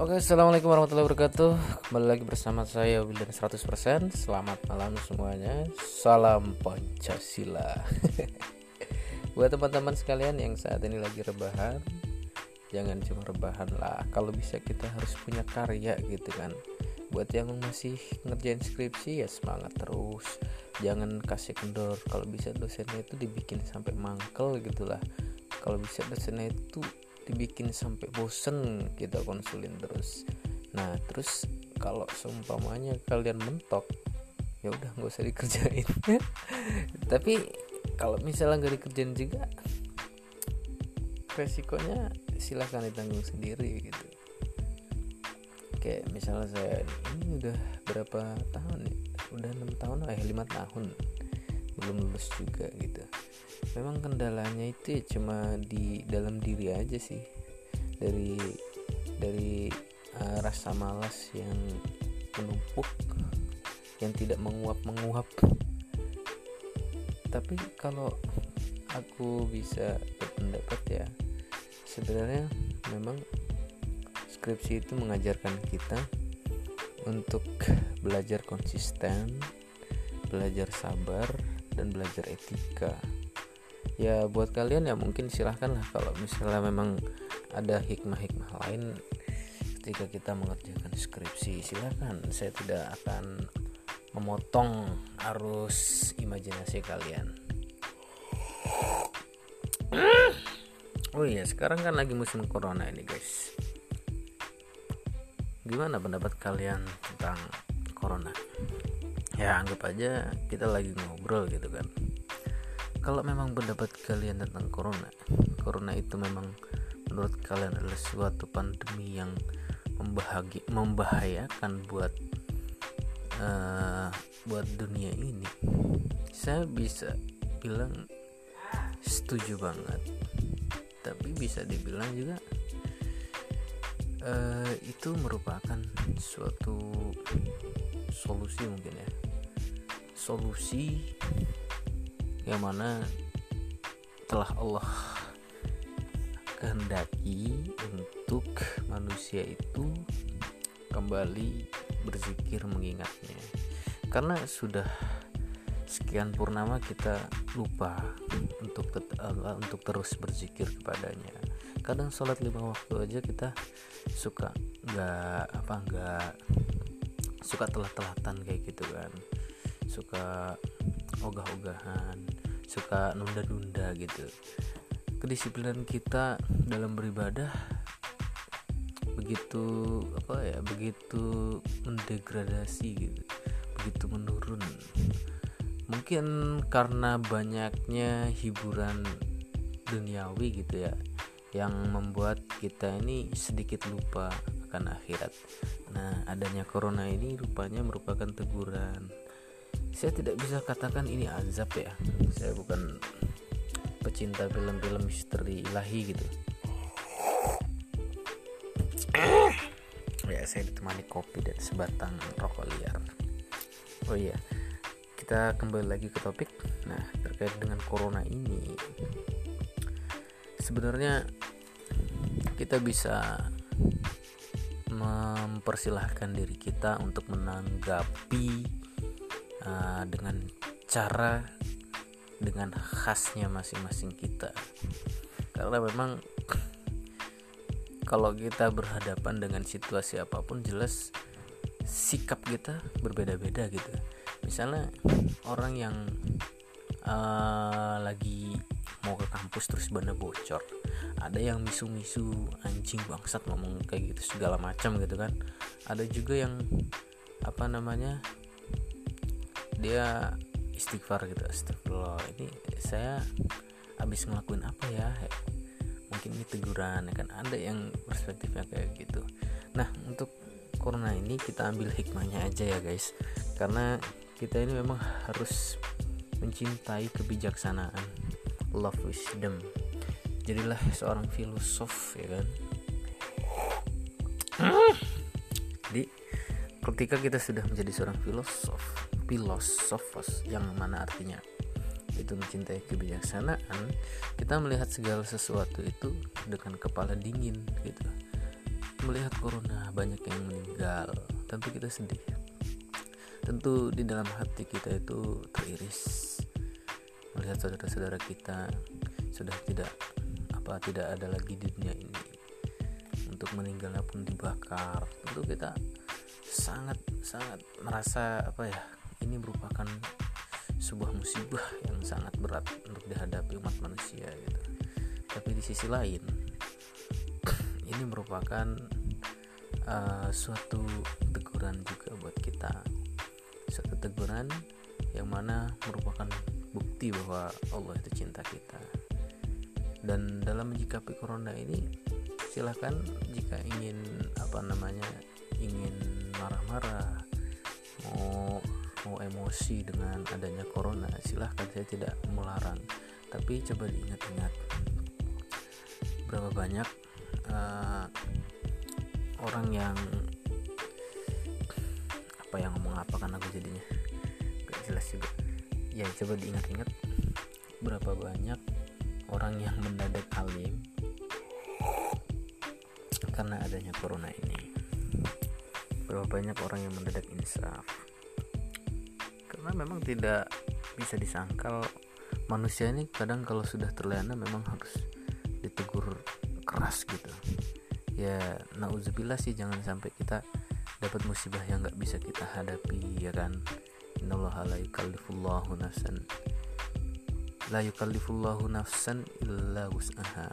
Oke, assalamualaikum warahmatullahi wabarakatuh. Kembali lagi bersama saya Wildan 100%. Selamat malam semuanya. Salam Pancasila. Buat teman-teman sekalian yang saat ini lagi rebahan, jangan cuma rebahan lah. Kalau bisa kita harus punya karya gitu kan. Buat yang masih ngerjain skripsi ya semangat terus. Jangan kasih kendor. Kalau bisa dosennya itu dibikin sampai mangkel gitulah. Kalau bisa dosennya itu dibikin sampai bosen kita konsulin terus. Nah terus kalau seumpamanya kalian mentok ya udah nggak usah dikerjain. Tapi kalau misalnya nggak dikerjain juga resikonya silahkan ditanggung sendiri gitu. Kayak misalnya saya ini udah berapa tahun ya? Udah enam tahun eh lima tahun. Belum lulus juga gitu memang kendalanya itu ya cuma di dalam diri aja sih. Dari dari uh, rasa malas yang menumpuk yang tidak menguap menguap tapi kalau aku bisa berpendapat ya sebenarnya memang skripsi itu mengajarkan kita untuk belajar konsisten belajar sabar dan belajar etika ya buat kalian ya mungkin silahkan lah kalau misalnya memang ada hikmah-hikmah lain ketika kita mengerjakan skripsi silahkan. Saya tidak akan memotong arus imajinasi kalian. Oh iya sekarang kan lagi musim corona ini guys. Gimana pendapat kalian tentang corona? Ya anggap aja kita lagi ngobrol gitu kan kalau memang pendapat kalian tentang corona corona itu memang menurut kalian adalah suatu pandemi yang membahagi, membahayakan buat uh, buat dunia ini saya bisa bilang setuju banget. Tapi bisa dibilang juga uh, itu merupakan suatu solusi mungkin ya. Solusi yang mana telah Allah kehendaki untuk manusia itu kembali berzikir mengingatnya. Karena sudah sekian purnama kita lupa untuk Allah untuk terus berzikir kepadanya. Kadang sholat lima waktu aja kita suka nggak apa nggak suka telat-telatan kayak gitu kan. Suka ogah-ogahan suka nunda-nunda gitu. Kedisiplinan kita dalam beribadah begitu apa ya begitu mendegradasi gitu begitu menurun. Mungkin karena banyaknya hiburan duniawi gitu ya yang membuat kita ini sedikit lupa akan akhirat. Nah adanya corona ini rupanya merupakan teguran saya tidak bisa katakan ini azab ya. Saya bukan pecinta film-film misteri ilahi gitu. Ya saya ditemani kopi dan sebatang rokok liar. Oh iya kita kembali lagi ke topik. Nah terkait dengan corona ini sebenarnya kita bisa mempersilahkan diri kita untuk menanggapi uh, dengan cara dengan khasnya masing-masing kita. Karena memang kalau kita berhadapan dengan situasi apa pun jelas sikap kita berbeda-beda gitu. Misalnya orang yang uh, lagi mau ke kampus terus banda bocor ada yang misu-misu anjing bangsat ngomong kayak gitu segala macam gitu kan. Ada juga yang apa namanya dia istighfar gitu astagfirullah. Ini saya habis ngelakuin apa ya? Mungkin ini teguran ya kan? Ada yang perspektifnya kayak gitu. Nah untuk corona ini kita ambil hikmahnya aja ya guys. Karena kita ini memang harus mencintai kebijaksanaan love wisdom. Jadilah seorang filosof ya kan? Jadi ketika kita sudah menjadi seorang filosof filosofos yang mana artinya? Itu mencintai kebijaksanaan. Kita melihat segala sesuatu itu dengan kepala dingin gitu. Melihat corona banyak yang meninggal. Tentu kita sedih. Tentu di dalam hati kita itu teriris. Melihat saudara-saudara kita sudah tidak apa tidak ada lagi di dunia ini. Untuk meninggalnya pun dibakar. Tentu kita sangat sangat merasa apa ya ini merupakan sebuah musibah yang sangat berat untuk dihadapi umat manusia gitu. Tapi di sisi lain ini merupakan uh, suatu teguran juga buat kita. Suatu teguran yang mana merupakan bukti bahwa Allah itu cinta kita. Dan dalam menyikapi corona ini silahkan jika ingin apa namanya ingin marah-marah mau mau emosi dengan adanya corona silahkan saya tidak melarang. Tapi coba diingat-ingat berapa banyak uh, orang yang apa yang ngomong apa kan aku jadinya gak jelas juga. Ya coba diingat-ingat berapa banyak orang yang mendadak alim karena adanya corona ini. Berapa banyak orang yang mendadak insaf karena memang tidak bisa disangkal manusia ini kadang kalau sudah terlena memang harus ditegur keras gitu. Ya nauzubillah sih jangan sampai kita dapat musibah yang nggak bisa kita hadapi ya kan? Innallaha la nafsan la yukallifullahu nafsan illa wus'aha.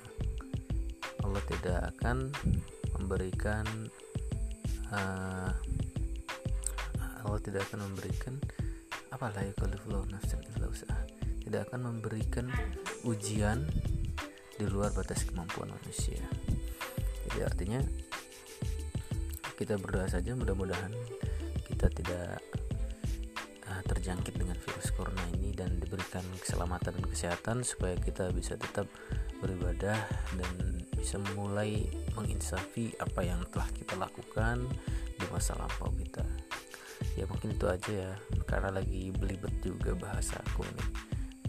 Allah tidak akan memberikan uh, Allah tidak akan memberikan apa la yukallifullahu nafsan illa wus'aha tidak akan memberikan ujian di luar batas kemampuan manusia. Jadi artinya kita berdoa saja mudah-mudahan kita tidak uh, terjangkit dengan virus corona ini dan diberikan keselamatan dan kesehatan supaya kita bisa tetap beribadah dan bisa mulai menginsafi apa yang telah kita lakukan di masa lampau kita ya mungkin itu aja ya. Karena lagi belibet juga bahasa aku nih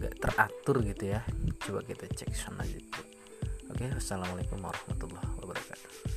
gak teratur gitu ya. Coba kita cek sana gitu oke assalamualaikum warahmatullahi wabarakatuh